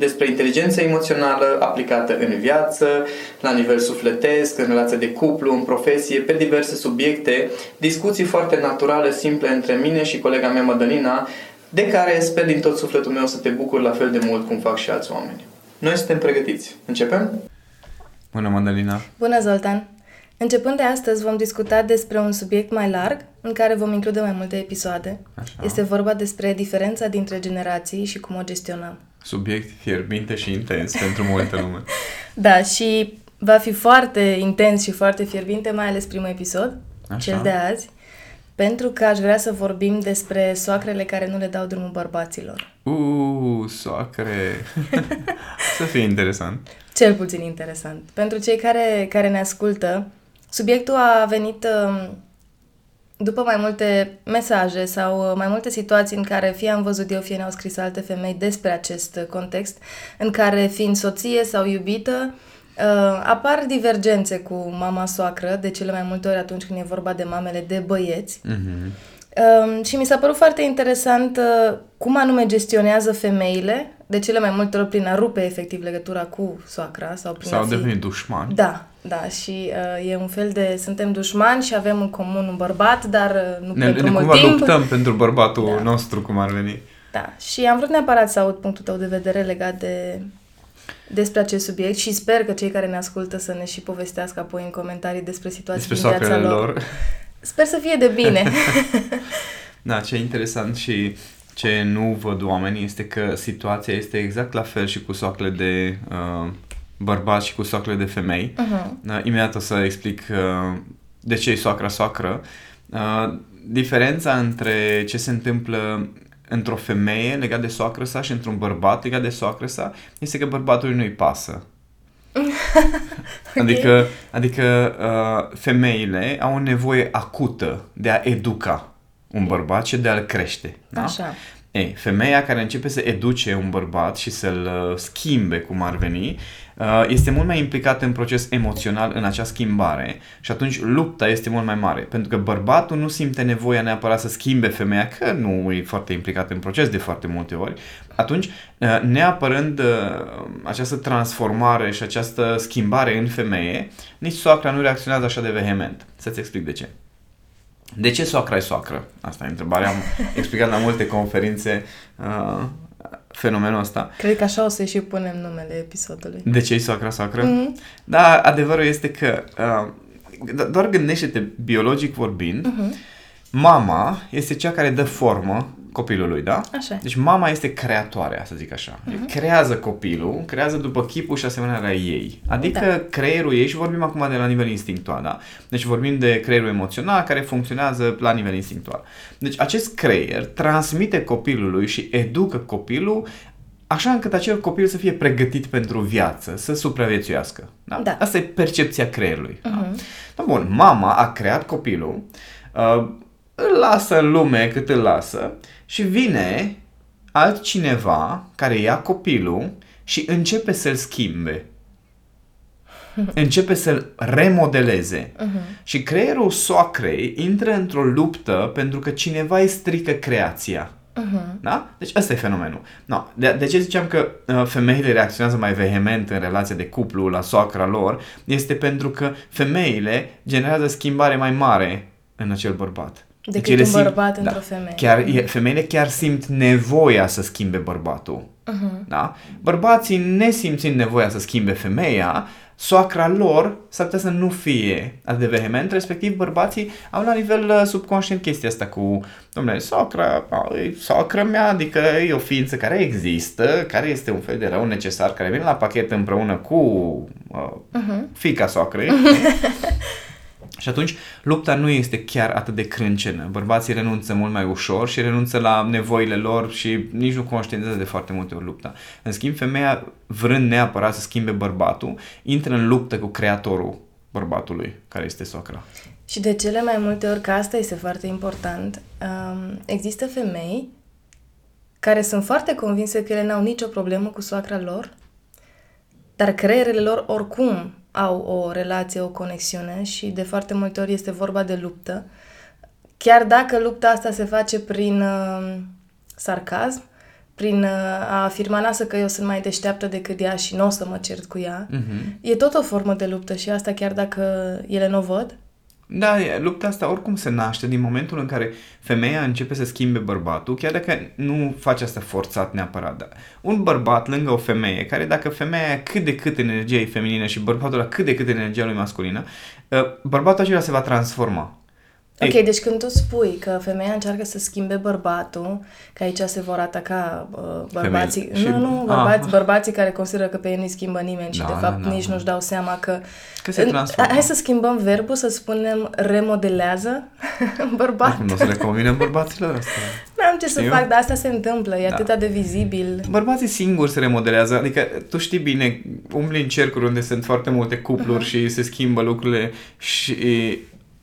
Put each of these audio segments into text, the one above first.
despre inteligența emoțională aplicată în viață, la nivel sufletesc, în relație de cuplu, în profesie, pe diverse subiecte, discuții foarte naturale, simple între mine și colega mea Madalina, de care sper din tot sufletul meu să te bucur la fel de mult cum fac și alți oameni. Noi suntem pregătiți. Începem? Bună, Madalina! Bună, Zoltan! Începând de astăzi vom discuta despre un subiect mai larg, în care vom include mai multe episoade. Așa. Este vorba despre diferența dintre generații și cum o gestionăm. Subiect fierbinte și intens pentru multă lume. da, și va fi foarte intens și foarte fierbinte, mai ales primul episod, Așa. cel de azi, pentru că aș vrea să vorbim despre soacrele care nu le dau drumul bărbaților. Uuu, soacre! să fie interesant. Cel puțin interesant. Pentru cei care, care ne ascultă, subiectul a venit um, după mai multe mesaje sau uh, mai multe situații în care fie am văzut eu, fie ne-au scris alte femei despre acest context, în care fiind soție sau iubită, uh, apar divergențe cu mama soacră, de cele mai multe ori atunci când e vorba de mamele de băieți. Mm-hmm. Uh, și mi s-a părut foarte interesant uh, cum anume gestionează femeile, de cele mai multe ori prin a rupe efectiv legătura cu soacra sau prin Sau a fi... devenit dușmani. Da, da, și uh, e un fel de, suntem dușmani și avem în comun un bărbat, dar uh, nu ne, pentru ne mult cumva timp. luptăm pentru bărbatul Da. nostru, cum ar veni. Da, și am vrut neapărat să aud punctul tău de vedere legat de despre acest subiect și sper că cei care ne ascultă să ne și povestească apoi în comentarii despre situații Despre din viața soacrele lor. lor. Sper să fie de bine. Da, ce interesant și ce nu văd oamenii este că situația este exact la fel și cu soacrele de uh, bărbați și cu soacrele de femei. uh-huh. Uh, imediat o să explic uh, de ce e soacra-soacră. Uh, diferența între ce se întâmplă într-o femeie legat de soacră sa și într-un bărbat legat de soacră sa este că bărbatului nu-i pasă. Adică, adică uh, femeile au o nevoie acută de a educa un bărbat și de a-l crește. Da? Așa. Ei, femeia care începe să educe un bărbat și să-l uh, schimbe cum ar veni, uh, este mult mai implicată în proces emoțional în acea schimbare și atunci lupta este mult mai mare. Pentru că bărbatul nu simte nevoia neapărat să schimbe femeia, că nu e foarte implicat în proces de foarte multe ori. Atunci, uh, neapărând uh, această transformare și această schimbare în femeie, nici soacra nu reacționează așa de vehement. Să-ți explic de ce. De ce soacra e soacră? Asta e întrebarea. Am explicat la multe conferințe uh, fenomenul ăsta. Cred că așa o să și punem numele episodului. De ce e soacra soacră? Mhm. Da, adevărul este că uh, do- doar gândește-te biologic vorbind, Mhm. mama este cea care dă formă copilului, da? Așa. Deci mama este creatoarea, să zic așa. Uh-huh. Creează copilul, creează după chipul și asemănarea ei. Adică Da. creierul ei, și vorbim acum de la nivel instinctual, da? Deci vorbim de creierul emoțional care funcționează la nivel instinctual. Deci acest creier transmite copilului și educă copilul așa încât acel copil să fie pregătit pentru viață, să supraviețuiască. Da? Da. Asta e percepția creierului. Da? Mhm. Da, bun, mama a creat copilul, uh, îl lasă în lume cât îl lasă și vine altcineva care ia copilul și începe să-l schimbe. Începe să-l remodeleze. Mhm. Și creierul soacrei intră într-o luptă pentru că cineva îi strică creația. Mhm. Da? Deci ăsta e fenomenul. No, de, de ce ziceam că uh, femeile reacționează mai vehement în relația de cuplu la soacra lor? Este pentru că femeile generează schimbare mai mare în acel bărbat. Decât ele un bărbat într-o femeie. Chiar, e, femeile chiar simt nevoia să schimbe bărbatul. Mhm. Da? Bărbații, nesimțind nevoia să schimbe femeia, soacra lor s-ar putea să nu fie atât de vehement, respectiv bărbații au la nivel uh, subconștient chestia asta cu, domnule, soacra, a, e soacra mea, adică e o ființă care există, care este un fel de rău necesar, care vine la pachet împreună cu uh, uh-huh. fica soacrei. Și atunci lupta nu este chiar atât de crâncenă. Bărbații renunță mult mai ușor și renunță la nevoile lor și nici nu conștientizează de foarte multe ori lupta. În schimb, femeia, vrând neapărat să schimbe bărbatul, intră în luptă cu creatorul bărbatului, care este socra. Și de cele mai multe ori, că asta este foarte important, um, există femei care sunt foarte convinse că ele n-au nicio problemă cu soacra lor, dar creierele lor oricum au o relație, o conexiune și de foarte multe ori este vorba de luptă. Chiar dacă lupta asta se face prin uh, sarcasm, prin uh, a afirma, lasă că eu sunt mai deșteaptă decât ea și nu o să mă cert cu ea, uh-huh. e tot o formă de luptă și asta chiar dacă ele nu o văd. Da, lupta asta oricum se naște din momentul în care femeia începe să schimbe bărbatul, chiar dacă nu face asta forțat neapărat. Dar un bărbat lângă o femeie, care dacă femeia cât de cât energia e feminină și bărbatul cât de cât energia lui masculină, ă, bărbatul acela se va transforma. Ok, Ei. deci când tu spui că femeia încearcă să schimbe bărbatul, că aici se vor ataca uh, bărbații, Femei. nu, nu, bărbați, ah. bărbații care consideră că pe ei nu-i schimbă nimeni și da, de fapt da, da, nici da. nu-și dau seama că... Că se transformă. Hai să schimbăm verbul, să spunem remodelează bărbatul. Nu o să le convine bărbaților asta. Nu am ce Știu? să fac, dar asta se întâmplă, e da. atât de vizibil. Bărbații singuri se remodelează, adică tu știi bine, umbli în cercuri unde sunt foarte multe cupluri uh-huh. și se schimbă lucrurile și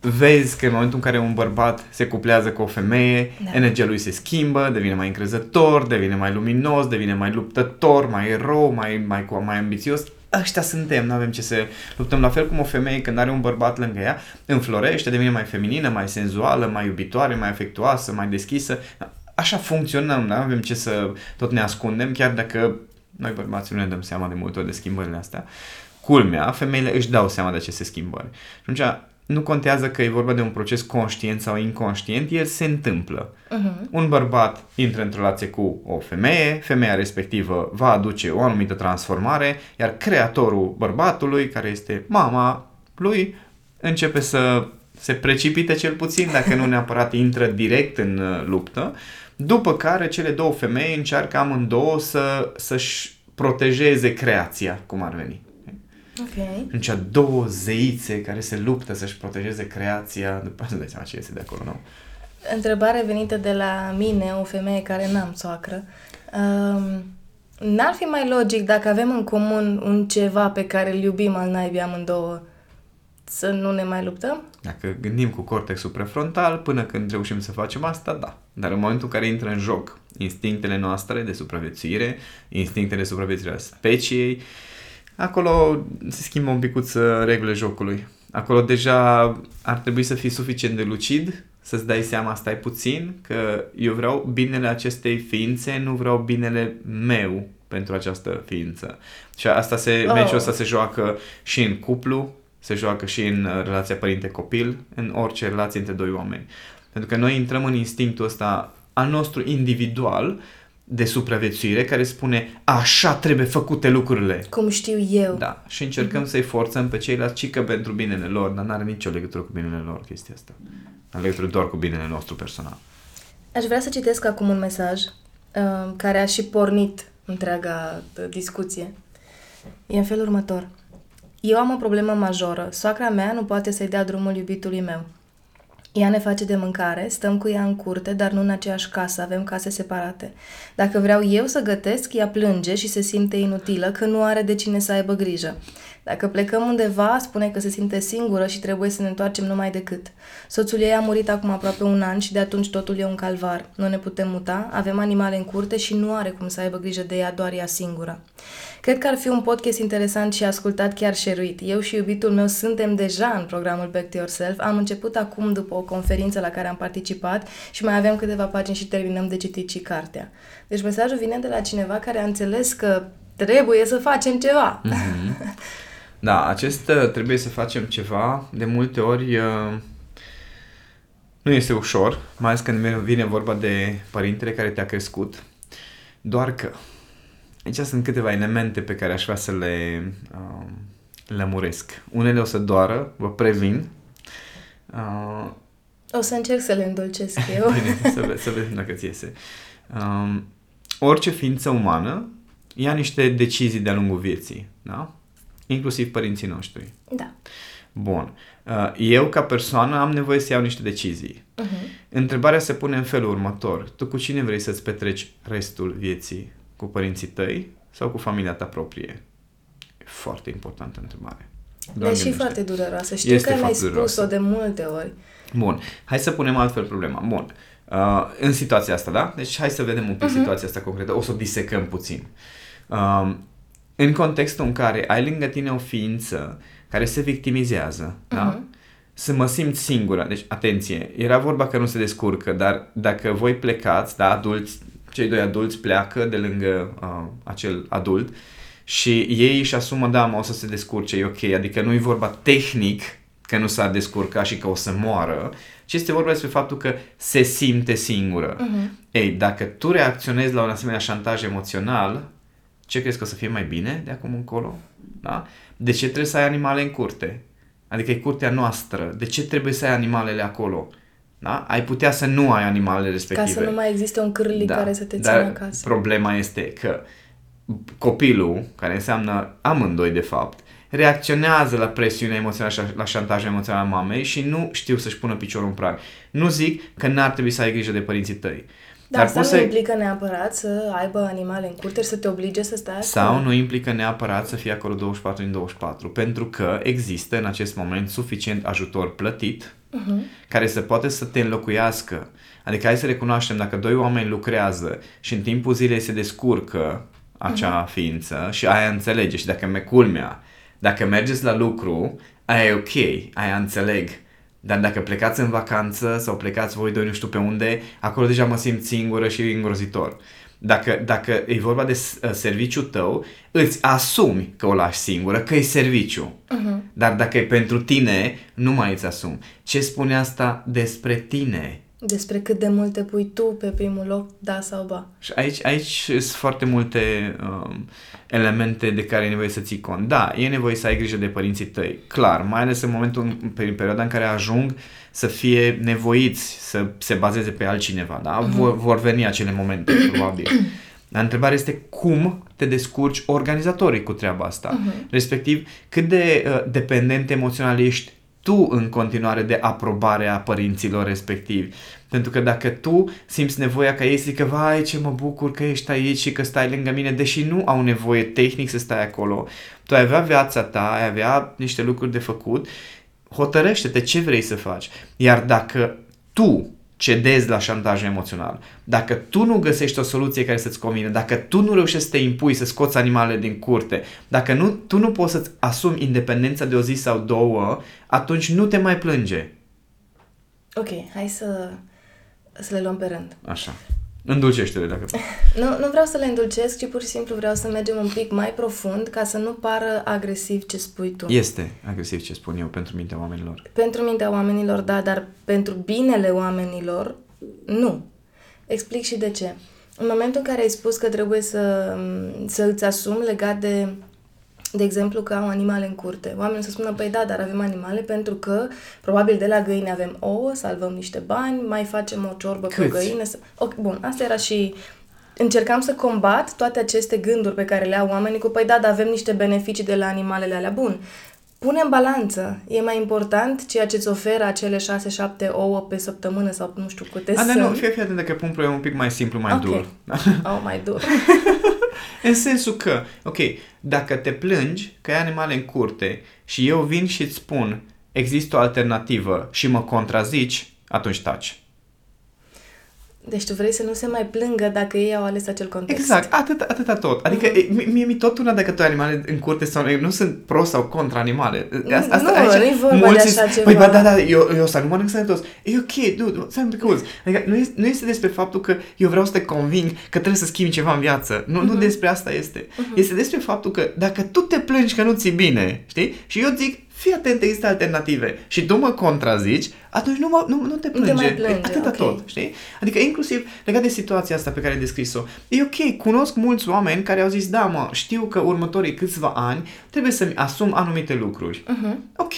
vezi că în momentul în care un bărbat se cuplează cu o femeie, da. energia lui se schimbă, devine mai încrezător, devine mai luminos, devine mai luptător, mai erou, mai, mai, mai ambițios. Ăștia suntem, nu avem ce să luptăm. La fel cum o femeie când are un bărbat lângă ea, înflorește, devine mai feminină, mai senzuală, mai iubitoare, mai afectuoasă, mai deschisă. Așa funcționăm, nu avem ce să tot ne ascundem, chiar dacă noi bărbații nu ne dăm seama de multe ori de schimbările astea. Culmea, femeile își dau seama de aceste schimbări. Și atunci nu contează că e vorba de un proces conștient sau inconștient, el se întâmplă. Uh-huh. Un bărbat intră într-o relație cu o femeie, femeia respectivă va aduce o anumită transformare, iar creatorul bărbatului, care este mama lui, începe să se precipite cel puțin, dacă nu neapărat intră direct în uh, luptă, după care cele două femei încearcă amândouă să, să-și protejeze creația, cum ar veni. Okay. În cea două zeițe care se luptă să-și protejeze creația. După să dai seama ce este de acolo, nu? Întrebare venită de la mine, o femeie care n-am soacră. Um, n-ar fi mai logic dacă avem în comun un ceva pe care îl iubim al naibii amândouă să nu ne mai luptăm? Dacă gândim cu cortexul prefrontal, până când reușim să facem asta, da. Dar în momentul în care intră în joc instinctele noastre de supraviețuire, instinctele de supraviețuire a speciei, acolo se schimbă un picuț regulile jocului. Acolo deja ar trebui să fii suficient de lucid, să-ți dai seama, stai puțin, că eu vreau binele acestei ființe, nu vreau binele meu pentru această ființă. Și asta se, oh. meciul ăsta se joacă și în cuplu, se joacă și în uh, relația părinte-copil, în orice relație între doi oameni. Pentru că noi intrăm în instinctul ăsta al nostru individual, de supraviețuire care spune așa trebuie făcute lucrurile. Cum știu eu. Da. Și încercăm mm-hmm. să-i forțăm pe ceilalți cică pentru binele lor, dar n-are nicio legătură cu binele lor chestia asta. Are legătură doar cu binele nostru personal. Aș vrea să citesc acum un mesaj uh, care a și pornit întreaga uh, discuție. E în felul următor. Eu am o problemă majoră. Soacra mea nu poate să-i dea drumul iubitului meu. Ea ne face de mâncare, stăm cu ea în curte, dar nu în aceeași casă, avem case separate. Dacă vreau eu să gătesc, ea plânge și se simte inutilă că nu are de cine să aibă grijă. Dacă plecăm undeva, spune că se simte singură și trebuie să ne întoarcem numai decât. Soțul ei a murit acum aproape un an și de atunci totul e un calvar. Nu ne putem muta, avem animale în curte și nu are cum să aibă grijă de ea doar ea singură. Cred că ar fi un podcast interesant și ascultat chiar șeruit. Eu și iubitul meu suntem deja în programul Back to Yourself. Am început acum după o conferință la care am participat și mai avem câteva pagini și terminăm de citit și cartea. Deci mesajul vine de la cineva care a înțeles că trebuie să facem ceva. Mm-hmm. Da, acest uh, trebuie să facem ceva, de multe ori uh, nu este ușor, mai ales când vine vorba de părintele care te-a crescut, doar că aici sunt câteva elemente pe care aș vrea să le uh, lămuresc. Unele o să doară, vă previn. Uh, o să încerc să le îndulcesc eu. Bine, să, ve- să vedem dacă ți iese. Um, orice ființă umană ia niște decizii de-a lungul vieții, da? Inclusiv părinții noștri. Da. Bun. Uh, eu, ca persoană, am nevoie să iau niște decizii. Uh-huh. Întrebarea se pune în felul următor. Tu cu cine vrei să-ți petreci restul vieții? Cu părinții tăi sau cu familia ta proprie? E foarte importantă întrebare. Doar Deși gândește. foarte dureroasă. Știu Este că mi-ai foarte dureroasă. spus-o de multe ori. Bun, hai să punem altfel problema. Bun, uh, în situația asta, da? Deci hai să vedem un pic uh-huh. situația asta concretă. O să o disecăm puțin. Uh, în contextul în care ai lângă tine o ființă care se victimizează, uh-huh. da? Să mă simt singură. Deci, atenție, era vorba că nu se descurcă, dar dacă voi plecați, da, adulți, cei doi adulți pleacă de lângă uh, acel adult și ei își asumă, da, mă, o să se descurce, e ok, adică nu e vorba tehnic că nu s-ar descurca și că o să moară, ci este vorba despre faptul că se simte singură. Uh-huh. Ei, dacă tu reacționezi la un asemenea șantaj emoțional, ce crezi că o să fie mai bine de acum încolo? Da? De ce trebuie să ai animale în curte? Adică e curtea noastră. De ce trebuie să ai animalele acolo? Da? Ai putea să nu ai animalele respective. Ca să nu mai existe un cârlic care să te țină Dar acasă. problema este că copilul, care înseamnă amândoi de fapt, reacționează la presiunea emoțională și la șantajul emoțional al mamei și nu știu să-și pună piciorul în prag. Nu zic că n-ar trebui să ai grijă de părinții tăi. Dar asta nu poți să- implică neapărat să aibă animale în curte și să te oblige să stai Sau acolo. nu implică neapărat să fie acolo 24 din 24, pentru că există în acest moment suficient ajutor plătit Uh-huh. care să poate să te înlocuiască. Adică hai să recunoaștem, dacă doi oameni lucrează și în timpul zilei se descurcă acea Mhm. ființă și aia înțelege și dacă me culmea, dacă mergeți la lucru, aia e ok, aia înțeleg. Dar dacă plecați în vacanță sau plecați voi doi nu știu pe unde, acolo deja mă simt singură și îngrozitor. Dacă, dacă e vorba de s- serviciul tău, îți asumi că o lași singură, că e serviciu. Uh-huh. Dar dacă e pentru tine, nu mai îți asumi. Ce spune asta despre tine? Despre cât de mult te pui tu pe primul loc, da sau ba. Și aici, aici sunt foarte multe um, elemente de care e nevoie să ții cont. Da, e nevoie să ai grijă de părinții tăi, clar, mai ales în momentul, în pe- în perioada în care ajung să fie nevoiți să se bazeze pe altcineva, da? Vor, vor veni acele momente, probabil. Dar întrebarea este cum te descurci organizatorii cu treaba asta. Respectiv, cât de uh, dependent emoțional ești tu în continuare de aprobarea părinților respectivi. Pentru că dacă tu simți nevoia ca ei să zică, vai ce mă bucur că ești aici și că stai lângă mine, deși nu au nevoie tehnic să stai acolo, tu ai avea viața ta, ai avea niște lucruri de făcut, hotărăște-te ce vrei să faci. Iar dacă tu cedezi la șantajul emoțional, dacă tu nu găsești o soluție care să-ți convine, dacă tu nu reușești să te impui, să scoți animalele din curte, dacă nu, tu nu poți să-ți asumi independența de o zi sau două, atunci nu te mai plânge. Ok, hai să, să le luăm pe rând. Așa. Îndulcește-le dacă Nu, nu vreau să le îndulcesc, ci pur și simplu vreau să mergem un pic mai profund ca să nu pară agresiv ce spui tu. Este agresiv ce spun eu pentru mintea oamenilor. Pentru mintea oamenilor, da, dar pentru binele oamenilor, nu. Explic și de ce. În momentul în care ai spus că trebuie să, să îți asumi legat de, de exemplu, că au animale în curte, oamenii o să spună, păi da, dar avem animale pentru că probabil de la găini avem ouă, salvăm niște bani, mai facem o ciorbă cu o Câți? găină. Să... Ok, bun, asta era și... Încercam să combat toate aceste gânduri pe care le au oamenii cu, păi da, dar avem niște beneficii de la animalele alea. Bun, Pune în balanță. E mai important ceea ce îți oferă acele 6-7 ouă pe săptămână sau nu știu câte A, dar sunt. nu, fie, fie atent dacă pun problema un pic mai simplu, mai Ok. dur. Oh, mai dur. În sensul că, ok, dacă te plângi că ai animale în curte și eu vin și îți spun există o alternativă și mă contrazici, atunci taci. Deci tu vrei să nu se mai plângă dacă ei au ales acel context. Exact, atât, atâta tot. Adică e, mie, mie mi tot una dacă tu ai animale în curte sau nu, nu sunt pro sau contra animale. Asta, Nu, nu-i vorba de mulți așa zic, ceva. Păi, ba, da, da, eu, eu să nu mănânc sănătos. E ok, du, stai un pic auzi. Adică nu este, nu este despre faptul că eu vreau să te conving că trebuie să schimbi ceva în viață. Nu, nu despre asta este. Este despre faptul că dacă tu te plângi că nu ți bine, știi? Și eu zic, fii atent, există alternative și tu mă contrazici, atunci nu, mă, nu, nu te plânge. Nu te mai plânge, Atâta ok. tot, știi? Adică inclusiv legat de situația asta pe care ai descris-o. E ok, cunosc mulți oameni care au zis, da mă, știu că următorii câțiva ani trebuie să-mi asum anumite lucruri. Uh-huh. Ok,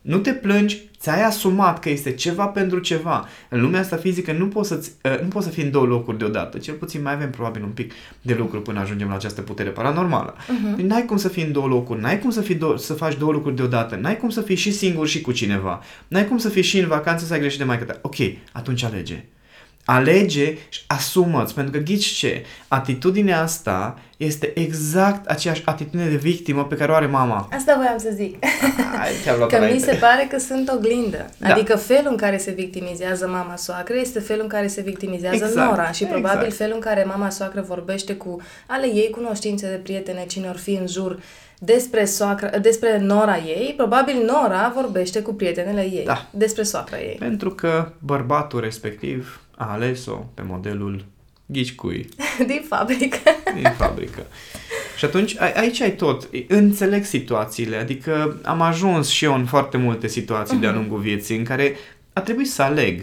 nu te plângi, ți-ai asumat că este ceva pentru ceva. În lumea asta fizică nu poți, să nu poți să fii în două locuri deodată. Cel puțin mai avem probabil un pic de lucru până ajungem la această putere paranormală. Uh-huh. N-ai cum să fii în două locuri, n-ai cum să, fii do- să faci două lucruri deodată, n-ai cum să fii și singur și cu cineva, n-ai cum să fii și în vacanță să ai greșit de mai ta. Ok, atunci alege. Alege și asumă-ți, pentru că ghici ce? Atitudinea asta este exact aceeași atitudine de victimă pe care o are mama. Asta voiam să zic. Ai, te-am luat Că mi înainte. se pare că sunt oglindă. Da. Adică felul în care se victimizează mama soacră este felul în care se victimizează Exact, nora și probabil exact. felul în care mama soacră vorbește cu ale ei cunoștințe de prietene, cine or fi în jur despre, soacră, despre nora ei, probabil nora vorbește cu prietenele ei Da. despre soacra ei. Pentru că bărbatul respectiv a ales-o pe modelul ghici cui Din fabrică. din fabrică. Și atunci a- aici ai tot. Înțeleg situațiile, adică am ajuns și eu în foarte multe situații de-a lungul vieții în care a trebuit să aleg.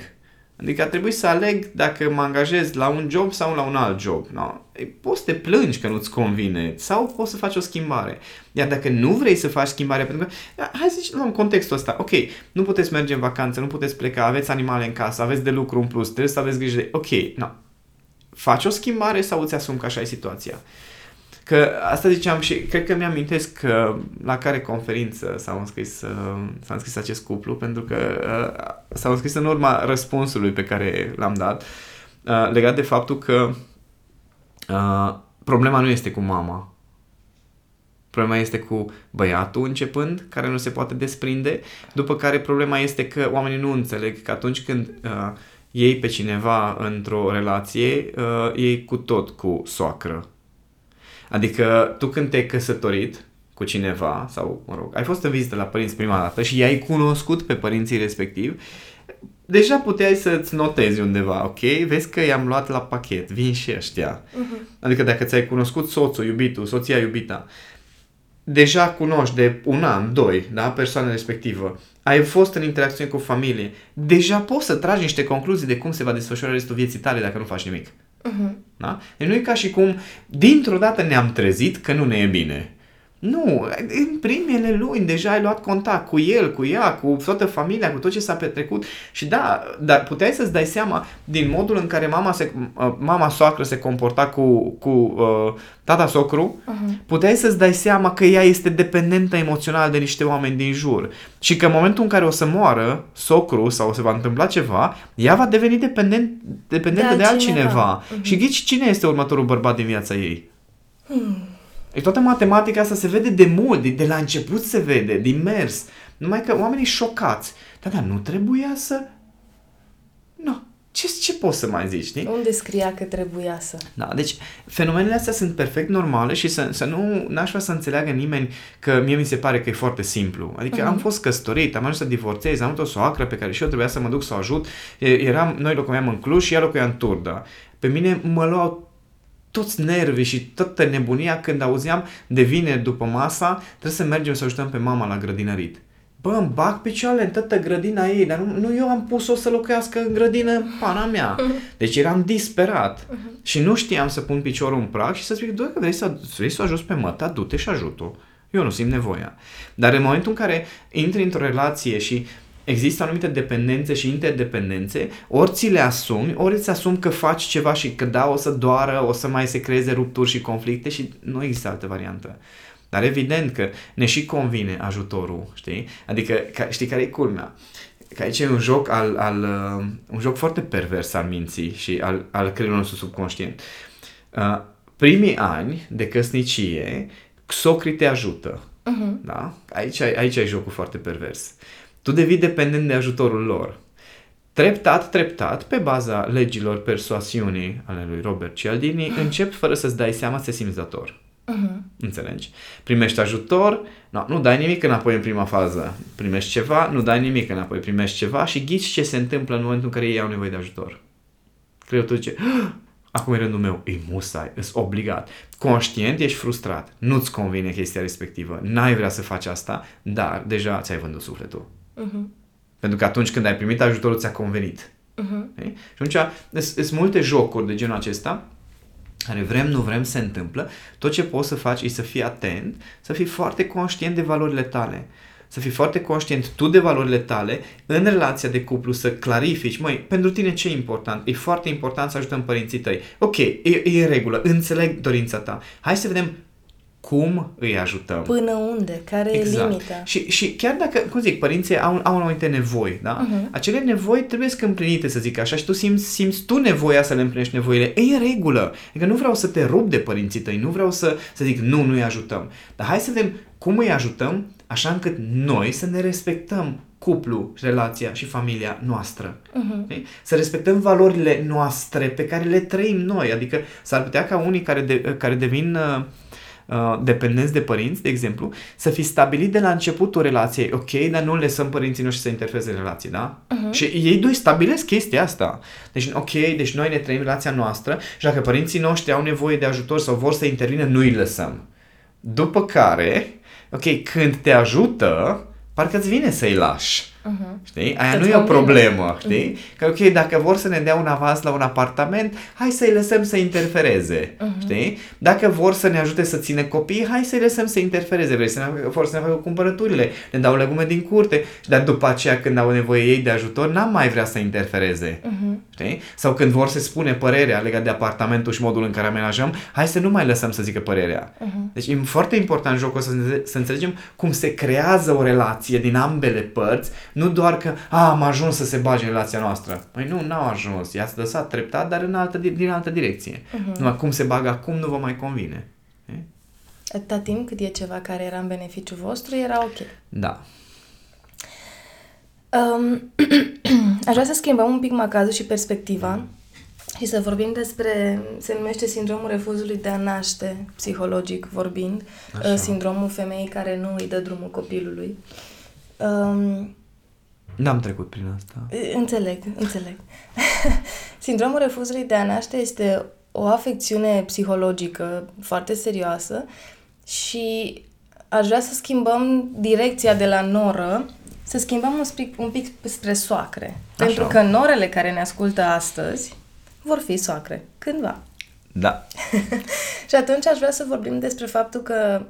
Adică a trebuit să aleg dacă mă angajez la un job sau la un alt job. No? Ei, Poți să te plângi că nu-ți convine sau poți să faci o schimbare. Iar dacă nu vrei să faci schimbare, pentru că, hai să zicem în contextul ăsta, ok, nu puteți merge în vacanță, nu puteți pleca, aveți animale în casă, aveți de lucru în plus, trebuie să aveți grijă de... Ok, no. Faci o schimbare sau îți asumi că așa e situația? Că asta ziceam și cred că mi-amintesc că la care conferință s-au înscris, uh, s-a înscris acest cuplu, pentru că uh, s-au înscris în urma răspunsului pe care l-am dat, uh, legat de faptul că uh, problema nu este cu mama. Problema este cu băiatul începând, care nu se poate desprinde, după care problema este că oamenii nu înțeleg că atunci când uh, iei pe cineva într-o relație, uh, iei cu tot cu soacră. Adică tu când te-ai căsătorit cu cineva sau, mă rog, ai fost în vizită la părinți prima dată și i-ai cunoscut pe părinții respectiv, deja puteai să-ți notezi undeva, ok? Vezi că i-am luat la pachet, vin și ăștia. Uh-huh. Adică dacă ți-ai cunoscut soțul, iubitul, soția, iubita, deja cunoști de un an, doi, da, persoana respectivă, ai fost în interacțiune cu familie, deja poți să tragi niște concluzii de cum se va desfășura restul vieții tale dacă nu faci nimic. Uh-huh. Da? Deci nu e ca și cum dintr-o dată ne-am trezit că nu ne e bine. Nu, în primele luni deja ai luat contact cu el, cu ea, cu toată familia, cu tot ce s-a petrecut și da, dar puteai să-ți dai seama din modul în care mama, se, uh, mama soacră se comporta cu, cu uh, tata socru, uh-huh. puteai să-ți dai seama că ea este dependentă emoțional de niște oameni din jur și că în momentul în care o să moară socru sau o se va întâmpla ceva, ea va deveni dependent, dependentă de, De de altcineva. altcineva. Uh-huh. Și ghici cine este următorul bărbat din viața ei? E toată matematica asta se vede de mult, de, de la început se vede, din mers. Numai că oamenii șocați. Da, dar nu trebuia să... Nu. Ce, ce poți să mai zici, știi? Unde scria că trebuia să? Da, deci fenomenele astea sunt perfect normale și să, să nu, n-aș vrea să înțeleagă nimeni că mie mi se pare că e foarte simplu. Adică uh-huh. am fost căsătorit, am ajuns să divorțez, am avut o soacră pe care și eu trebuia să mă duc să o ajut. E- Eram, noi locuiam în Cluj și ea locuia în Turda. Pe mine mă luau toți nervii și toată nebunia când auzeam de vineri după masa, trebuie să mergem să ajutăm pe mama la grădinărit. Bă, îmi bag picioarele în toată grădina ei, dar nu, nu eu am pus-o să locuiască în grădină în pana mea. Deci eram disperat și nu știam să pun piciorul în prag și să zic, doar că vrei să, vrei să o ajuți pe măta, du-te și ajută Eu nu simt nevoia. Dar în momentul în care intri într-o relație și există anumite dependențe și interdependențe, ori ți le asumi, ori îți asumi că faci ceva și că da, o să doară, o să mai se creeze rupturi și conflicte și nu există altă variantă. Dar evident că ne și convine ajutorul, știi? Adică, ca, știi care e culmea? Că aici e un joc, al, al, uh, un joc foarte pervers al minții și al, al creierului nostru subconștient. Uh, primii ani de căsnicie, socrii te ajută. Uh-huh. Da? Aici, ai- aici ai jocul foarte pervers. Tu devii dependent de ajutorul lor. Treptat, treptat, pe baza legilor persoasiunii ale lui Robert Cialdini, începi fără să-ți dai seama să te simți dator. Uh-huh. Înțelegi? Primești ajutor, no, nu dai nimic înapoi în prima fază. Primești ceva, nu dai nimic înapoi, primești ceva și ghici ce se întâmplă în momentul în care ei au nevoie de ajutor. Creierul tău zice, "Ah, acum e rândul meu, e musai, e obligat. Conștient, ești frustrat, nu-ți convine chestia respectivă, n-ai vrea să faci asta, dar deja ți-ai vândut sufletul. Uh-huh. Pentru că atunci când ai primit ajutorul, ți-a convenit. Uh-huh. Și atunci sunt multe jocuri de genul acesta care vrem, nu vrem, se întâmplă. Tot ce poți să faci e să fii atent, să fii foarte conștient de valorile tale să fii foarte conștient tu de valorile tale în relația de cuplu, să clarifici, măi, pentru tine ce e important? E foarte important să ajutăm părinții tăi. Ok, e, e în regulă, înțeleg dorința ta. Hai să vedem cum îi ajutăm. Până unde? Care exact. e limita? Și, și chiar dacă, cum zic, părinții au, au anumite nevoi, da? Uh-huh. Acele nevoi trebuie să împlinite, să zic așa, și tu simți, simți tu nevoia să le împlinești nevoile. E în regulă. Adică nu vreau să te rup de părinții tăi, nu vreau să, să zic nu, nu îi ajutăm. Dar hai să vedem cum îi ajutăm așa încât noi să ne respectăm cuplu, relația și familia noastră. Uh-huh. Okay? Să respectăm valorile noastre pe care le trăim noi. Adică s-ar putea ca unii care, de, care devin uh, uh, dependenți de părinți, de exemplu, să fi stabilit de la începutul relației, ok, dar nu lăsăm părinții noștri să interfeze în relații, da? Uh-huh. Și ei doi stabilesc chestia asta. Deci, ok, deci noi ne trăim relația noastră și dacă părinții noștri au nevoie de ajutor sau vor să intervină, nu îi lăsăm. După care, ok, când te ajută, parcă îți vine să-i lași. Uh-huh. Știi? Aia nu e o problemă, știi? Uh-huh. Că ok, dacă vor să ne dea un avans la un apartament, hai să-i lăsăm să interfereze, uh-huh. știi? Dacă vor să ne ajute să ține copii, hai să-i lăsăm să interfereze. Vrei să ne, vor să ne facă cumpărăturile, ne dau legume din curte, dar după aceea când au nevoie ei de ajutor, n-am mai vrea să interfereze, uh-huh. știi? Sau când vor să spune părerea legat de apartamentul și modul în care amenajăm, hai să nu mai lăsăm să zică părerea. Uh-huh. Deci e foarte important jocul să, să înțelegem cum se creează o relație din ambele părți, nu doar că, a, am ajuns să se bage în relația noastră. Păi nu, n-au ajuns. I-ați lăsat treptat, dar în altă, din altă direcție. Uh-huh. Numai cum se bagă acum nu vă mai convine. E? Atâta timp cât e ceva care era în beneficiu vostru, era ok. Da. Um, aș vrea să schimbăm un pic macazul și perspectiva și să vorbim despre, se numește sindromul refuzului de a naște, psihologic vorbind, Așa. sindromul femeii care nu îi dă drumul copilului. Um, N-am trecut prin asta. Înțeleg, înțeleg. Sindromul refuzului de a naște este o afecțiune psihologică foarte serioasă și aș vrea să schimbăm direcția de la noră, să schimbăm un pic, un pic spre soacre. Așa. Pentru că norele care ne ascultă astăzi vor fi soacre, cândva. Da. și atunci aș vrea să vorbim despre faptul că uh,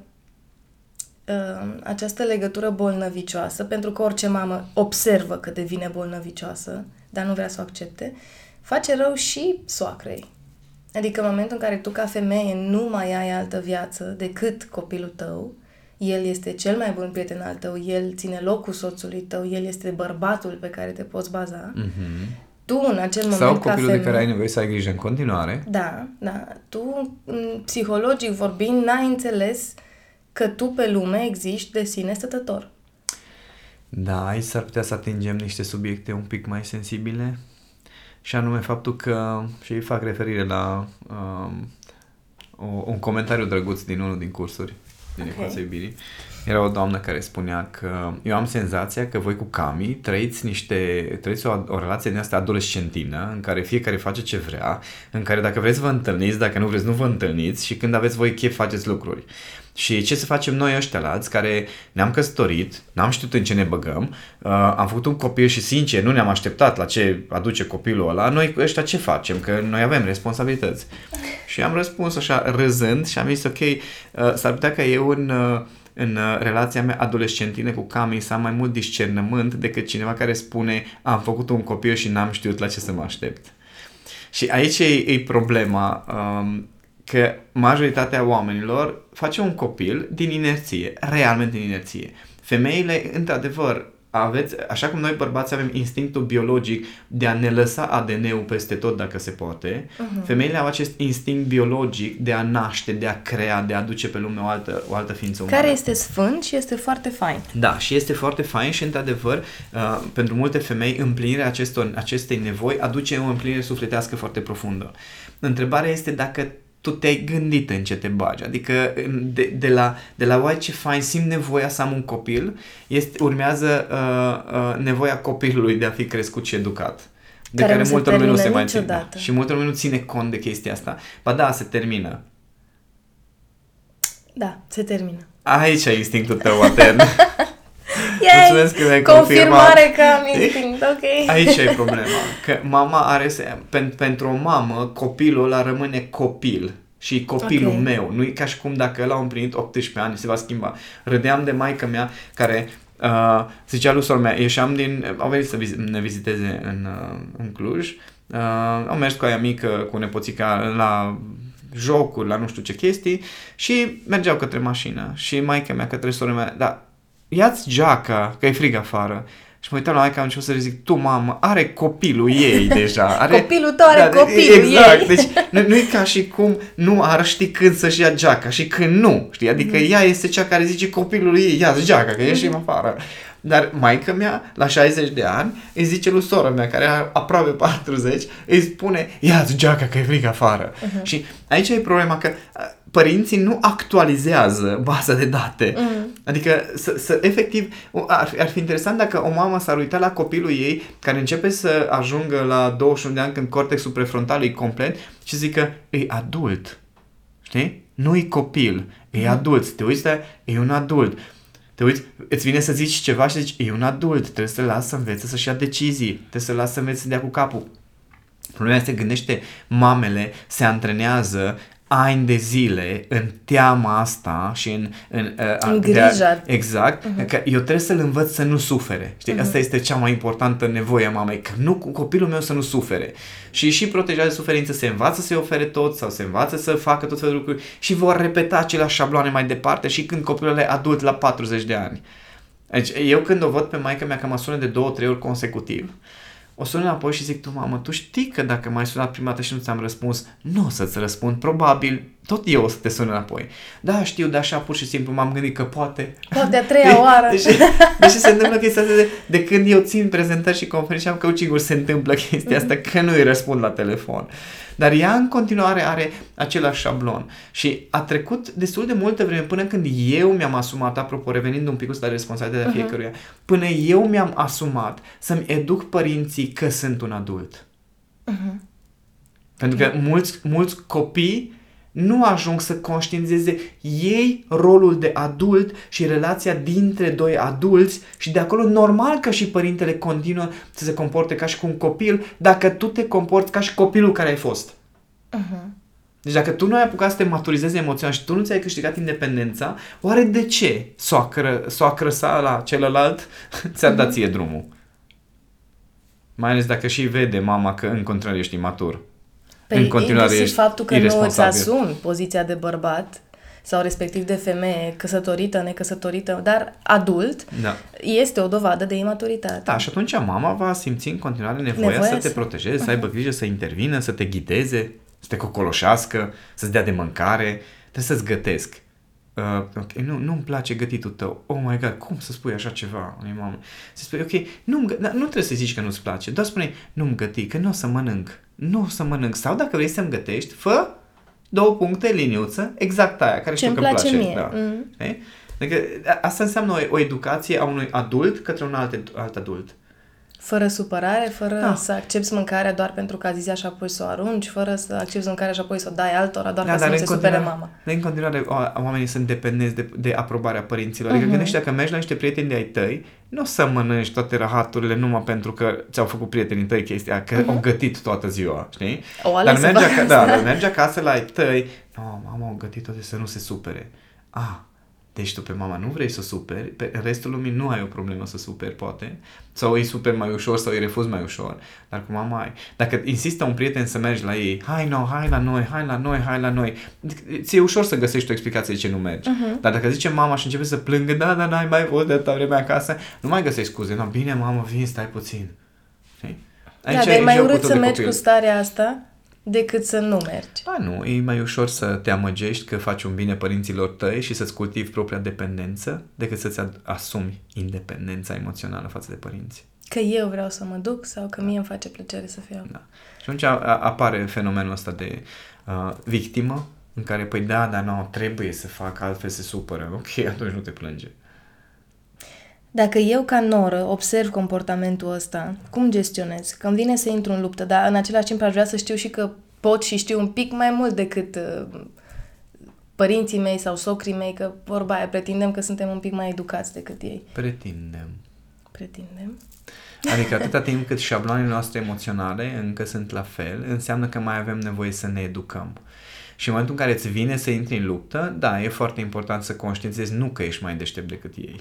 această legătură bolnăvicioasă, pentru că orice mamă observă că devine bolnăvicioasă, dar nu vrea să o accepte, face rău și soacrei. Adică în momentul în care tu ca femeie nu mai ai altă viață decât copilul tău, el este cel mai bun prieten al tău, el ține locul soțului tău, el este bărbatul pe care te poți baza. Mm-hmm. Tu în acel moment Sau copilul ca femeie, de care ai nevoie să ai grijă în continuare. Da, da. Tu, psihologic vorbind, n-ai înțeles că tu pe lume existi de sine stătător. Da, aici s-ar putea să atingem niște subiecte un pic mai sensibile și anume faptul că, și fac referire la um, o, un comentariu drăguț din unul din cursuri din okay. Ecuația Iubirii. Era o doamnă care spunea că eu am senzația că voi cu Cami trăiți niște, trăiți o, o relație din asta adolescentină în care fiecare face ce vrea, în care dacă vreți vă întâlniți, dacă nu vreți nu vă întâlniți și când aveți voi chef faceți lucruri. Și ce să facem noi ăștia lați care ne-am căsătorit, n-am știut în ce ne băgăm, uh, am făcut un copil și sincer nu ne-am așteptat la ce aduce copilul ăla, noi ăștia ce facem? Că noi avem responsabilități. Și am răspuns așa râzând și am zis ok, uh, s-ar putea ca eu în, uh, în uh, relația mea adolescentină cu Cami să am mai mult discernământ decât cineva care spune am făcut un copil și n-am știut la ce să mă aștept. Și aici e, e problema. Um, că majoritatea oamenilor face un copil din inerție, realmente din inerție. Femeile, într-adevăr, aveți, așa cum noi bărbați avem instinctul biologic de a ne lăsa ADN-ul peste tot dacă se poate, uh-huh. femeile au acest instinct biologic de a naște, de a crea, de a aduce pe lume o altă, o altă ființă umană. Care este sfânt și este foarte fain. Da, și este foarte fain și într-adevăr, uh, pentru multe femei, împlinirea acestor, acestei nevoi aduce o împlinire sufletească foarte profundă. Întrebarea este dacă tu te-ai gândit în ce te bagi. Adică de, de, la, de la uai ce fain, simt nevoia să am un copil, este, urmează uh, uh, nevoia copilului de a fi crescut și educat. de Care care, nu se multă lume nu se termină mai ține. niciodată. Și multă lume nu ține cont de chestia asta. Ba da, se termină. Da, se termină. Aici e instinctul tău matern. Yay! Mulțumesc că mi-ai Confirmare confirmat. că am instinct, ok. Aici e problema. Că mama are, se- pen, pentru o mamă, copilul ăla rămâne copil. Și e copilul Ok. meu. Nu e ca și cum dacă el a împlinit 18 ani, se va schimba. Râdeam de maica mea care uh, zicea lui sora mea, ieșeam din... Au venit să vizi, ne viziteze în, uh, în Cluj. Uh, am mers cu aia mică, cu nepoțica la jocuri, la nu știu ce chestii și mergeau către mașină și maica mea către sora mea, da, ia-ți geaca, că e frig afară. Și mă uitam la maica, am început să zic, tu mamă, are copilul ei deja. Are... Copilul tău are de- copilul exact. ei. Deci nu, nu e ca și cum nu ar ști când să-și ia geaca și când nu, știi? Adică Mhm. ea este cea care zice copilului ei, ia-ți geaca, că ieșim afară. Dar maica mea, la 60 de ani, îi zice lui sora mea, care are aproape 40, îi spune, ia-ți geaca că e frig afară. Mhm. Și aici e problema că a, părinții nu actualizează baza de date. Mhm. Adică, să, să efectiv, o- ar, fi- ar fi interesant dacă o mamă s-ar uita la copilul ei, care începe să ajungă la 21 de ani când cortexul prefrontal e complet și zică, e adult. Știi? Nu e copil, e adult. Te uiți, dar e un adult. Te uiți, îți vine să zici ceva și zici, e un adult, trebuie să-l las să învețe să-și ia decizii, trebuie să-l las să învețe să dea cu capul. Problema este, gândește, mamele se antrenează ani de zile în teama asta și în... În, uh, În de a- grija. Exact. Uh-huh. Că eu trebuie să-l învăț să nu sufere. Știi? Uh-huh. Asta este cea mai importantă nevoie a mamei. Că nu, copilul meu să nu sufere. Și și protejează de suferință, se învață să-i ofere tot sau se învață să facă tot felul de lucruri și vor repeta aceleași șabloane mai departe și când copilul e adult la 40 de ani. Deci eu când o văd pe maica mea că mă sună de două, trei ori consecutiv, o sun înapoi și zic, tu mamă, tu știi că dacă m-ai sunat prima dată și nu ți-am răspuns, nu o să-ți răspund, probabil tot eu o să te sun înapoi. Da, știu, dar așa pur și simplu m-am gândit că poate... Poate a treia oară. Deși, deși se întâmplă chestia asta de, de când eu țin prezentări și conferințe și am coaching se întâmplă chestia asta că nu îi răspund la telefon. Dar ea în continuare are același șablon și a trecut destul de multă vreme până când eu mi-am asumat, apropo, revenind un pic la responsabilitatea Mhm. fiecăruia, până eu mi-am asumat să-mi educ părinții că sunt un adult. Pentru că mulți, mulți copii nu ajung să conștientizeze ei rolul de adult și relația dintre doi adulți și de acolo normal că și părintele continuă să se comporte ca și cum un copil dacă tu te comporți ca și copilul care ai fost. Deci dacă tu nu ai apucat să te maturizezi emoțional și tu nu ți-ai câștigat independența, oare de ce soacră, soacră sa la celălalt ți-ar da ție drumul? Mai ales dacă și vede mama că în continuare ești imatur. Păi, în continuare inclusiv ești faptul că nu îți irresponsabil. asumi poziția de bărbat sau respectiv de femeie căsătorită, necăsătorită, dar adult, Da. este o dovadă de imaturitate. Da, și atunci mama va simți în continuare nevoia, Nevoia să te să- protejeze, să aibă grijă, să intervină, să te ghideze, să te cocoloșească, să-ți dea de mâncare, trebuie să-ți gătesc. Uh, ok, nu, nu-mi place gătitul tău. Oh my god, cum să spui așa ceva unei mame? Să spui, ok, nu, nu trebuie să zici că nu-ți place, doar spune, nu-mi găti, că nu o să mănânc. Nu o să mănânc. Sau dacă vrei să-mi gătești, fă două puncte, liniuță, exact aia, care știu Ce-mi că îmi place place. mie. Da. Mm. Știi? Adică a- asta înseamnă o, o educație a unui adult către un alt, alt adult. Fără supărare, fără Da. să accepti mâncarea doar pentru că a zis și apoi să o arunci, fără să accepti mâncarea și apoi să o dai altora doar ca să nu se supere mama. Dar în continuare o- oamenii sunt dependenți de, de aprobarea părinților. Adică Mhm. gândește dacă mergi la niște prieteni de ai tăi, nu o să mănânci toate rahaturile numai pentru că ți-au făcut prietenii tăi chestia, că au gătit toată ziua, știi? Mhm. O ales dar să mergi, facă aca- da, asta. dar mergi acasă la ai tăi, nu, mama au gătit toate să nu se supere. Ah, deci tu pe mama nu vrei să superi, pe în restul lumii nu ai o problemă să superi, poate, sau îi superi mai ușor sau îi refuzi mai ușor, dar cu mama ai. Dacă insistă un prieten să mergi la ei, hai no, hai la noi, hai la noi, hai la noi, ți-e ușor să găsești o explicație de ce nu mergi. Mhm. Dar dacă zice mama și începe să plângă, da, da, n-ai mai fost de atâta vreme acasă, nu mai găsești scuze, no, bine, mamă, vin, stai puțin. Știi? Da, dar e e mai jocul urât tău să de mergi copil. cu starea asta decât să nu mergi. Da, nu, e mai ușor să te amăgești că faci un bine părinților tăi și să-ți cultivi propria dependență decât să-ți ad- asumi independența emoțională față de părinți. Că eu vreau să mă duc sau că mie îmi face plăcere să fiu. Da. Și atunci a- a- apare fenomenul ăsta de uh, victimă în care, păi da, dar nu, trebuie să fac, altfel se supără. Ok, atunci nu te plânge. Dacă eu, ca noră, observ comportamentul ăsta, cum gestionez? Că îmi vine să intru în luptă, dar în același timp aș vrea să știu și că pot și știu un pic mai mult decât uh, părinții mei sau socrii mei, că vorba aia, pretindem că suntem un pic mai educați decât ei. Pretindem. Pretindem. Adică atâta timp cât șabloanele noastre emoționale încă sunt la fel, înseamnă că mai avem nevoie să ne educăm. Și în momentul în care îți vine să intri în luptă, da, e foarte important să conștientizezi nu că ești mai deștept decât ei,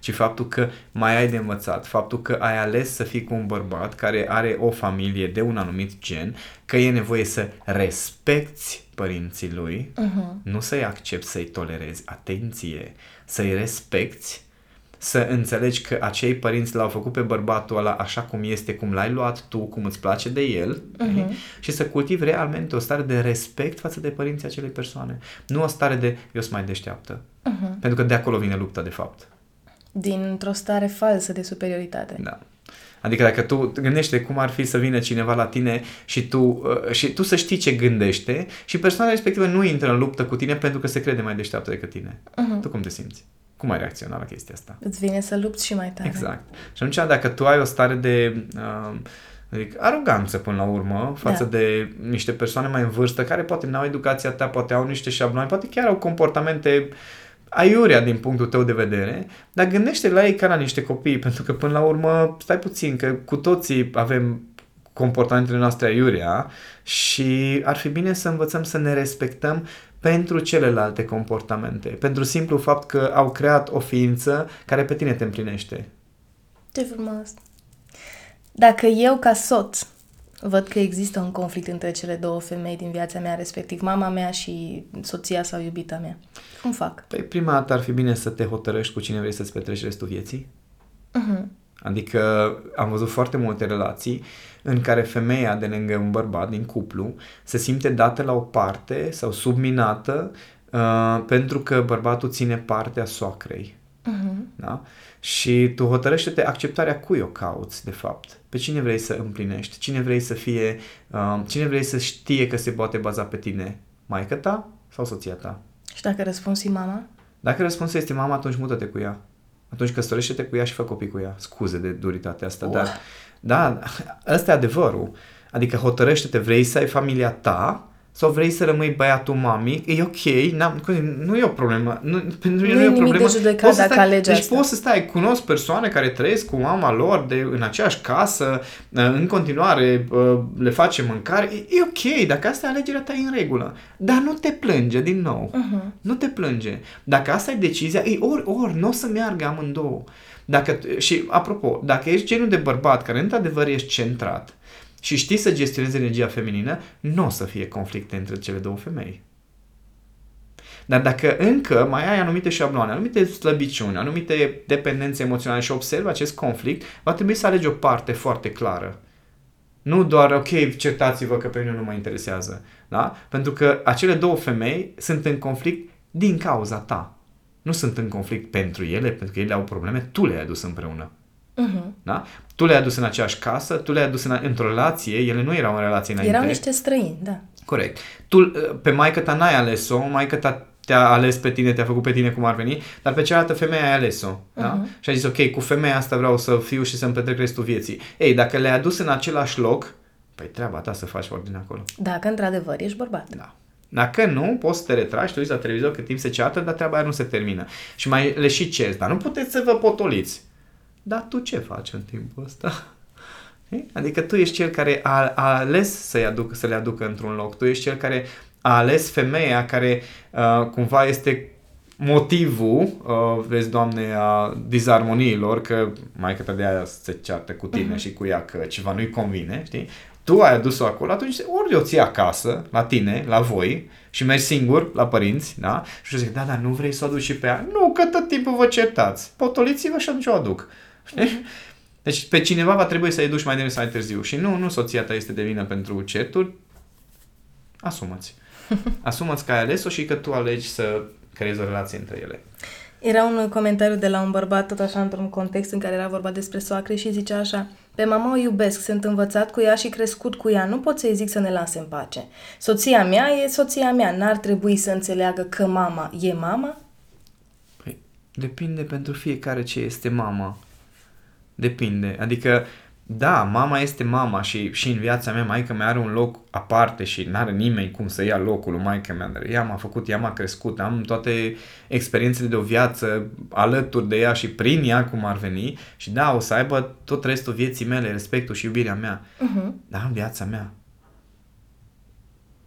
ci faptul că mai ai de învățat, faptul că ai ales să fii cu un bărbat care are o familie de un anumit gen, că e nevoie să respecti părinții lui, uh-huh. nu să-i accepti, să-i tolerezi, atenție, să-i respecti să înțelegi că acei părinți l-au făcut pe bărbatul ăla așa cum este, cum l-ai luat tu, cum îți place de el uh-huh. și să cultivi realmente o stare de respect față de părinții acelei persoane. Nu o stare de eu sunt mai deșteaptă. Uh-huh. Pentru că de acolo vine lupta, de fapt. Dintr-o stare falsă de superioritate. Da. Adică dacă tu gândește cum ar fi să vină cineva la tine și tu, uh, și tu să știi ce gândește și persoana respectivă nu intră în luptă cu tine pentru că se crede mai deșteaptă decât tine. Uh-huh. Tu cum te simți? Cum ai reacționa la chestia asta? Îți vine să lupți și mai tare. Exact. Și atunci dacă tu ai o stare de uh, adică aroganță până la urmă față da. de niște persoane mai în vârstă care poate nu au educația ta, poate au niște șabloane, poate chiar au comportamente aiurea din punctul tău de vedere, dar gândește la ei ca la niște copii, pentru că până la urmă, stai puțin, că cu toții avem comportamentele noastre aiurea și ar fi bine să învățăm să ne respectăm pentru celelalte comportamente, pentru simplu fapt că au creat o ființă care pe tine te împlinește. Ce frumos! Dacă eu, ca soț, văd că există un conflict între cele două femei din viața mea, respectiv mama mea și soția sau iubita mea, cum fac? Păi prima dată ar fi bine să te hotărăști cu cine vrei să-ți petreci restul vieții. Uh-huh. Adică am văzut foarte multe relații în care femeia de lângă un bărbat din cuplu se simte dată la o parte sau subminată uh, pentru că bărbatul ține partea soacrei. Uh-huh. Da? Și tu hotărăște-te acceptarea cui o cauți, de fapt. Pe cine vrei să împlinești, cine vrei să fie, uh, cine vrei să știe că se poate baza pe tine, maica ta sau soția ta. Și dacă răspunsul e mama? Dacă răspunsul este mama, atunci mută-te cu ea. Atunci căsătorește-te cu ea și fă copii cu ea. Scuze de duritatea asta, oh. dar da, ăsta e adevărul. Adică hotărăște-te, vrei să ai familia ta sau vrei să rămâi băiatul mami, e ok, n-am, nu e o problemă. Nu, pentru nu, nu e o problemă. De judecat dacă stai, alegi deci asta. poți să stai, cunosc persoane care trăiesc cu mama lor de, în aceeași casă, în continuare le face mâncare, e, e ok, dacă asta e alegerea ta e în regulă. Dar nu te plânge din nou. Uh-huh. Nu te plânge. Dacă asta e decizia, e ori, ori, nu o să meargă amândouă. Dacă, și apropo, dacă ești genul de bărbat care într-adevăr ești centrat, și știi să gestionezi energia feminină, nu o să fie conflicte între cele două femei. Dar dacă încă mai ai anumite șabloane, anumite slăbiciuni, anumite dependențe emoționale și observi acest conflict, va trebui să alegi o parte foarte clară. Nu doar, ok, certați-vă că pe mine nu mă interesează. Da? Pentru că acele două femei sunt în conflict din cauza ta. Nu sunt în conflict pentru ele, pentru că ele au probleme, tu le-ai adus împreună. Uh-huh. Da? Tu le-ai adus în aceeași casă, tu le-ai adus în, într-o relație, ele nu erau în relație înainte. Erau niște străini, da. Corect. Tu, pe maică ta n-ai ales-o, maică ta te-a ales pe tine, te-a făcut pe tine cum ar veni, dar pe cealaltă femeie ai ales-o. Uh-huh. Da? Și ai zis, ok, cu femeia asta vreau să fiu și să-mi petrec restul vieții. Ei, dacă le-ai adus în același loc, păi treaba ta să faci ordine acolo. Dacă într-adevăr ești bărbat. Da. Dacă nu, poți să te retragi, te uiți la televizor cât timp se ceartă, dar treaba aia nu se termină. Și mai le și cerți, dar nu puteți să vă potoliți. Dar tu ce faci în timpul ăsta? Adică tu ești cel care a, a ales să-i aduc, să le aducă într-un loc. Tu ești cel care a ales femeia care uh, cumva este motivul, uh, vezi, Doamne, a dizarmoniilor, că mai că de aia se ceartă cu tine uh-huh. și cu ea că ceva nu-i convine, știi? Tu ai adus-o acolo, atunci ori o ții acasă, la tine, la voi, și mergi singur la părinți, da? Și zic, da, da, nu vrei să o aduci și pe ea? Nu, că tot timpul vă certați. Potoliți-vă și atunci o aduc. Deci pe cineva va trebui să-i duci mai devreme sau mai târziu. Și nu, nu soția ta este de vină pentru certuri. Asumă-ți. Asumă-ți că ai ales-o și că tu alegi să creezi o relație între ele. Era un comentariu de la un bărbat, tot așa, într-un context în care era vorba despre soacre și zicea așa Pe mama o iubesc, sunt învățat cu ea și crescut cu ea, nu pot să-i zic să ne lase în pace. Soția mea e soția mea, n-ar trebui să înțeleagă că mama e mama? Depinde pentru fiecare ce este mama. Depinde. Adică, da, mama este mama și, și în viața mea maica mea are un loc aparte și nu are nimeni cum să ia locul lui maica mea. Dar ea m-a făcut, ea m-a crescut, am toate experiențele de o viață alături de ea și prin ea cum ar veni și da, o să aibă tot restul vieții mele, respectul și iubirea mea. Uh-huh. Dar am viața mea.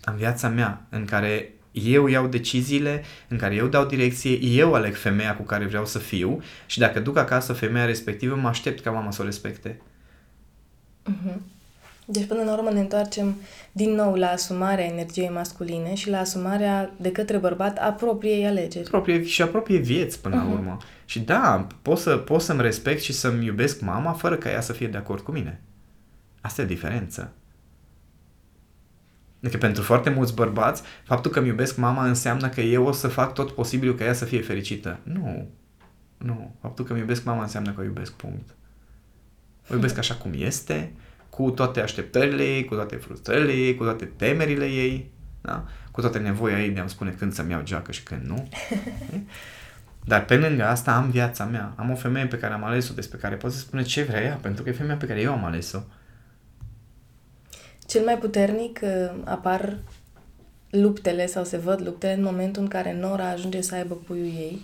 Am viața mea în care eu iau deciziile, în care eu dau direcție, eu aleg femeia cu care vreau să fiu și dacă duc acasă femeia respectivă, mă aștept ca mama să o respecte. Uh-huh. Deci până la urmă ne întoarcem din nou la asumarea energiei masculine și la asumarea de către bărbat a propriei alegeri. Proprie, și a proprie vieți până uh-huh. la urmă. Și da, pot, să, pot să-mi respect și să-mi iubesc mama fără ca ea să fie de acord cu mine. Asta e diferență. Adică pentru foarte mulți bărbați, faptul că îmi iubesc mama înseamnă că eu o să fac tot posibilul ca ea să fie fericită. Nu. Nu. Faptul că îmi iubesc mama înseamnă că o iubesc, punct. O iubesc așa cum este, cu toate așteptările ei, cu toate frustrările ei, cu toate temerile ei, da? cu toate nevoia ei de a-mi spune când să-mi iau geacă și când nu. Dar pe lângă asta am viața mea. Am o femeie pe care am ales-o, despre care pot să spune ce vrea ea, pentru că e femeia pe care eu am ales-o. Cel mai puternic uh, apar luptele sau se văd luptele în momentul în care Nora ajunge să aibă puiul ei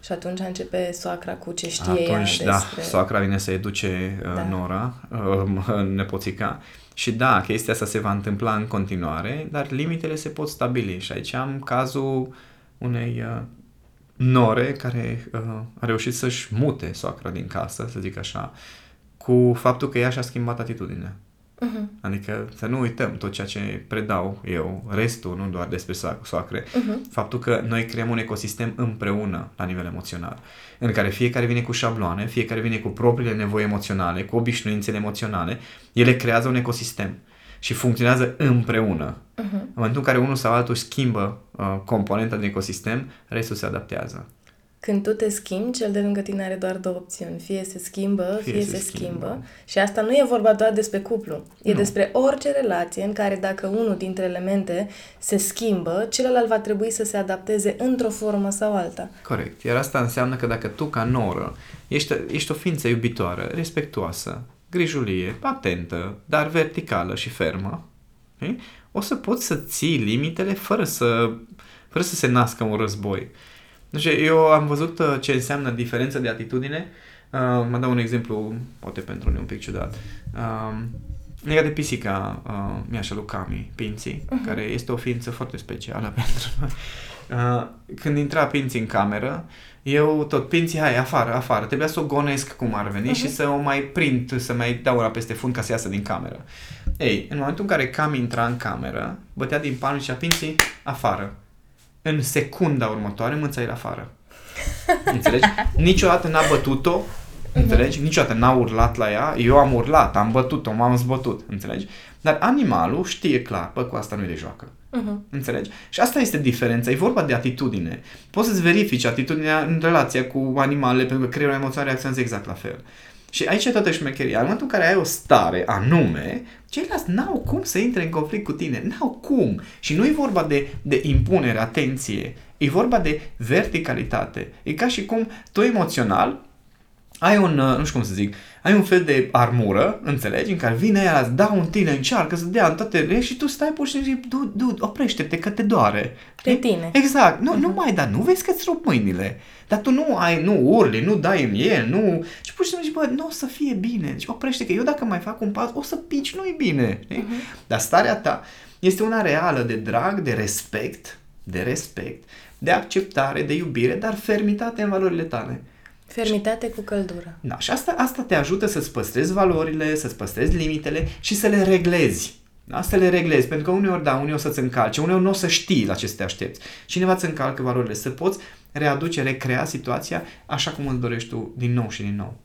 și atunci începe soacra cu ce știe atunci, ea da, despre... soacra vine să educe uh, Da. Nora, uh, nepoțica. Și da, chestia asta se va întâmpla în continuare, dar limitele se pot stabili. Și aici am cazul unei uh, nore care uh, a reușit să-și mute soacra din casă, să zic așa, cu faptul că ea și-a schimbat atitudinea. Uh-huh. Adică să nu uităm tot ceea ce predau eu, restul, nu doar despre so- soacre, Uh-huh. faptul că noi creăm un ecosistem împreună la nivel emoțional, în care fiecare vine cu șabloane, fiecare vine cu propriile nevoi emoționale, cu obișnuințele emoționale, ele creează un ecosistem și funcționează împreună. Uh-huh. În momentul în care unul sau altul schimbă uh, componenta din ecosistem, restul se adaptează. Când tu te schimbi, cel de lângă tine are doar două opțiuni. Fie se schimbă, fie, fie se, se schimbă. schimbă. Și asta nu e vorba doar despre cuplu. E Nu. despre orice relație în care dacă unul dintre elemente se schimbă, celălalt va trebui să se adapteze într-o formă sau alta. Corect. Iar asta înseamnă că dacă tu, ca noră, ești, ești o ființă iubitoare, respectuoasă, grijulie, atentă, dar verticală și fermă, știi? o să poți să ții limitele fără să, fără să se nască un război. Deci eu am văzut uh, ce înseamnă diferența de atitudine. Uh, mă dau un exemplu, poate pentru unii un pic ciudat. Uh, legat de pisica uh, Miașa Lucami, Pinții, uh-huh. care este o ființă foarte specială pentru noi. Uh, când intra Pinții în cameră, eu tot, Pinții, hai, afară, afară. Trebuia să o gonesc cum ar veni uh-huh. și să o mai prind, să mai dau una peste fund ca să iasă din cameră. Ei, în momentul în care Cami intra în cameră, bătea din palm și zicea, Pinții, afară. În secunda următoare, mânța era afară. Înțelegi? Niciodată n-a bătut-o, înțelegi? Niciodată n-a urlat la ea, eu am urlat, am bătut-o, m-am zbătut, înțelegi? Dar animalul știe clar, bă, cu asta nu-i de joacă. Uh-huh. Înțelegi? Și asta este diferența, e vorba de atitudine. Poți să-ți verifici atitudinea în relația cu animalele, pentru că creierul emoțional reacționează exact la fel. Și aici e toată șmecheria. În momentul în care ai o stare anume, ceilalți n-au cum să intre în conflict cu tine. N-au cum. Și nu e vorba de, de impunere, atenție. E vorba de verticalitate. E ca și cum tu emoțional ai un, uh, nu știu cum să zic, ai un fel de armură, înțelegi, în care vine ea, îți dau în tine, încearcă să dea în toate re și tu stai pur și simplu și zici, du, du, oprește-te că te doare. Pe tine. Exact. Nu, uh-huh. nu mai da, nu vezi că îți rup mâinile. Dar tu nu ai, nu urli, nu dai în el, nu... Și pur și simplu zici, bă, nu o să fie bine. Deci oprește că eu dacă mai fac un pas, o să pici, nu-i bine. Uh-huh. Dar starea ta este una reală de drag, de respect, de respect, de acceptare, de iubire, dar fermitate în valorile tale. Fermitate cu căldură. Da, și asta, asta te ajută să-ți păstrezi valorile, să-ți păstrezi limitele și să le reglezi. Da? Să le reglezi, pentru că uneori, da, uneori o să-ți încalce, uneori nu o să știi la ce să te aștepți. Cineva îți încalcă valorile, să poți readuce, recrea situația așa cum îți dorești tu din nou și din nou.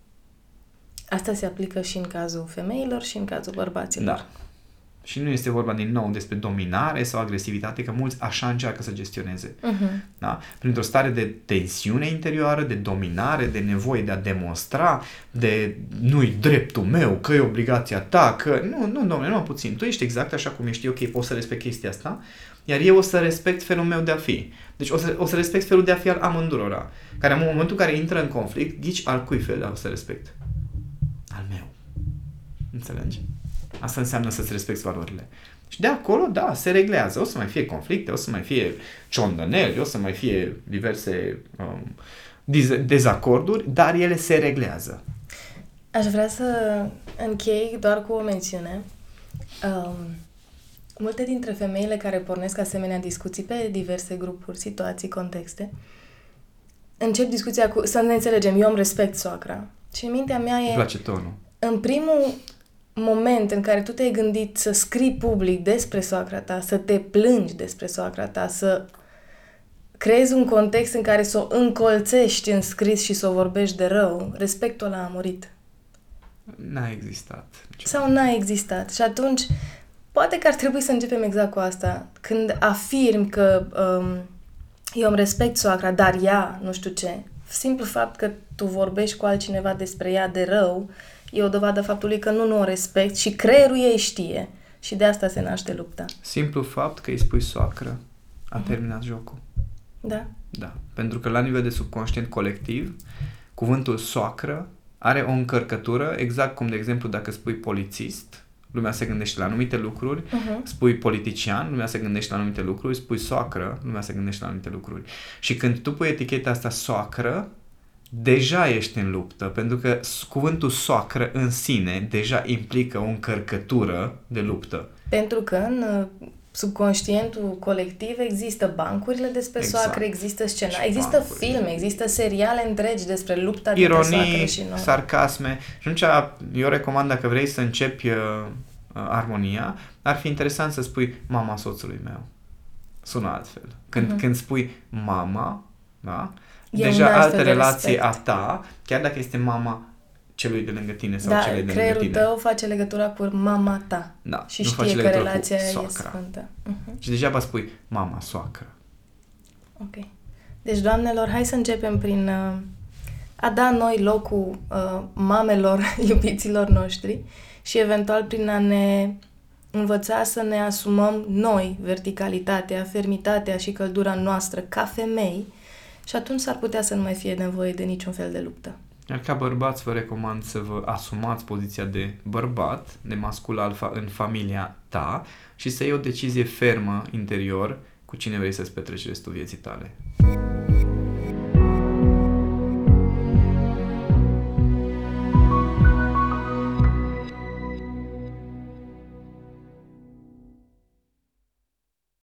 Asta se aplică și în cazul femeilor și în cazul bărbaților. Da. Și nu este vorba din nou despre dominare sau agresivitate, că mulți așa încearcă să gestioneze. Uh-huh. Da? Printr-o stare de tensiune interioară, de dominare, de nevoie de a demonstra, de nu-i dreptul meu, că e obligația ta, că nu, nu, domnule, nu puțin. Tu ești exact așa cum ești, ok, poți să respect chestia asta, iar eu o să respect felul meu de a fi. Deci o să, o să respect felul de a fi al amândurora, care în momentul în care intră în conflict, ghici al cui fel o să respect? Al meu. Înțelegi? Asta înseamnă să-ți respecti valorile. Și de acolo, da, se reglează. O să mai fie conflicte, o să mai fie ciondăneli, o să mai fie diverse um, dezacorduri, dar ele se reglează. Aș vrea să închei doar cu o mențiune. Um, multe dintre femeile care pornesc asemenea discuții pe diverse grupuri, situații, contexte, încep discuția cu, să ne înțelegem, eu îmi respect soacra. Și în mintea mea e... Îmi place tonul. În primul moment în care tu te-ai gândit să scrii public despre soacra ta, să te plângi despre soacra ta, să creezi un context în care să o încolțești în scris și să o vorbești de rău, respectul ăla a murit. N-a existat. Sau n-a existat. Și atunci, poate că ar trebui să începem exact cu asta. Când afirm că um, eu îmi respect soacra, dar ea, nu știu ce, simplu fapt că tu vorbești cu altcineva despre ea de rău, e o dovadă faptului că nu, nu o respect și creierul ei știe. Și de asta se naște lupta. Simplu fapt că îi spui soacră a uh-huh. terminat jocul. Da. Da. Pentru că la nivel de subconștient colectiv, cuvântul soacră are o încărcătură, exact cum, de exemplu, dacă spui polițist, lumea se gândește la anumite lucruri, uh-huh. spui politician, lumea se gândește la anumite lucruri, spui soacră, lumea se gândește la anumite lucruri. Și când tu pui eticheta asta soacră, deja ești în luptă, pentru că cuvântul soacră în sine deja implică o încărcătură de luptă. Pentru că în subconștientul colectiv există bancurile despre exact. soacră, există scena, și există bancurile. filme, există seriale întregi despre lupta Ironii, dintre soacră și noi. sarcasme. Și atunci eu recomand dacă vrei să începi uh, armonia, ar fi interesant să spui mama soțului meu. Sună altfel. Când, uh-huh. când spui mama, da? E deja altă relație respect. a ta, chiar dacă este mama celui de lângă tine sau da, cele de lângă tine. tău face legătura cu mama ta. Da, și nu știe că relația e sfântă. Uh-huh. Și degeaba spui mama, soacră. Ok. Deci, doamnelor, hai să începem prin uh, a da noi locul uh, mamelor, iubiților noștri și eventual prin a ne învăța să ne asumăm noi verticalitatea, fermitatea și căldura noastră ca femei și atunci s-ar putea să nu mai fie nevoie de niciun fel de luptă. Iar ca bărbați vă recomand să vă asumați poziția de bărbat, de mascul alfa în familia ta și să iei o decizie fermă interior cu cine vrei să-ți petreci restul vieții tale.